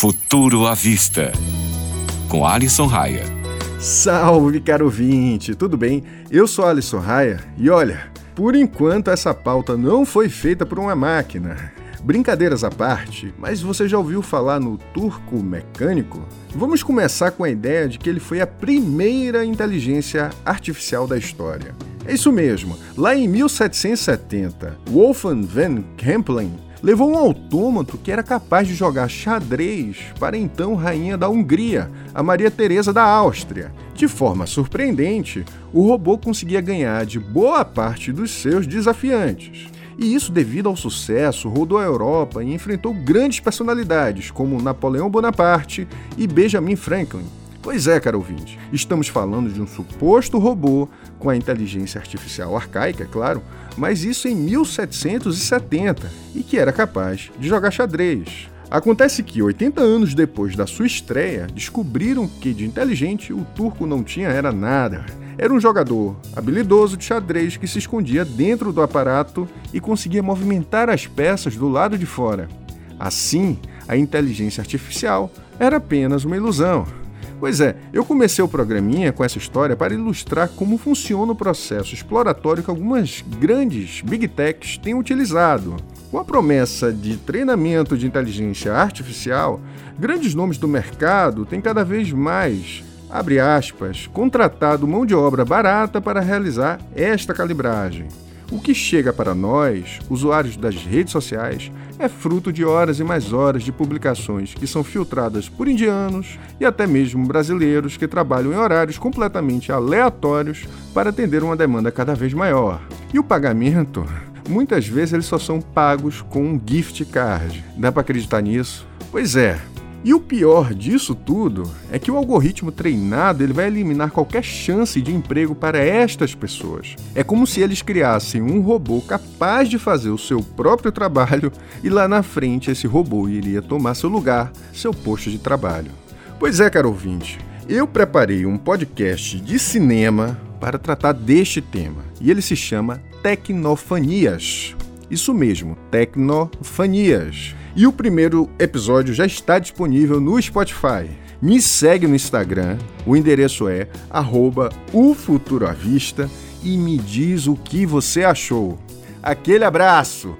Futuro à Vista, com Alisson Raia. Salve, caro ouvinte, tudo bem? Eu sou Alisson Raia e olha, por enquanto essa pauta não foi feita por uma máquina. Brincadeiras à parte, mas você já ouviu falar no turco mecânico? Vamos começar com a ideia de que ele foi a primeira inteligência artificial da história. É isso mesmo, lá em 1770, Wolfgang van Kempelen levou um autômato que era capaz de jogar xadrez para então rainha da Hungria, a Maria Teresa da Áustria. De forma surpreendente, o robô conseguia ganhar de boa parte dos seus desafiantes. E isso devido ao sucesso, rodou a Europa e enfrentou grandes personalidades como Napoleão Bonaparte e Benjamin Franklin. Pois é, caro ouvinte, estamos falando de um suposto robô com a inteligência artificial arcaica, é claro, mas isso em 1770 e que era capaz de jogar xadrez. Acontece que, 80 anos depois da sua estreia, descobriram que de inteligente o turco não tinha era nada. Era um jogador habilidoso de xadrez que se escondia dentro do aparato e conseguia movimentar as peças do lado de fora. Assim, a inteligência artificial era apenas uma ilusão. Pois é, eu comecei o programinha com essa história para ilustrar como funciona o processo exploratório que algumas grandes big techs têm utilizado. Com a promessa de treinamento de inteligência artificial, grandes nomes do mercado têm cada vez mais, abre aspas, contratado mão de obra barata para realizar esta calibragem. O que chega para nós, usuários das redes sociais, é fruto de horas e mais horas de publicações que são filtradas por indianos e até mesmo brasileiros que trabalham em horários completamente aleatórios para atender uma demanda cada vez maior. E o pagamento? Muitas vezes eles só são pagos com um gift card. Dá para acreditar nisso? Pois é, e o pior disso tudo é que o algoritmo treinado ele vai eliminar qualquer chance de emprego para estas pessoas. É como se eles criassem um robô capaz de fazer o seu próprio trabalho e lá na frente esse robô iria tomar seu lugar, seu posto de trabalho. Pois é, caro ouvinte, eu preparei um podcast de cinema para tratar deste tema e ele se chama Tecnofanias. Isso mesmo, Tecnofanias. E o primeiro episódio já está disponível no Spotify. Me segue no Instagram, o endereço é ufuturoavista e me diz o que você achou. Aquele abraço!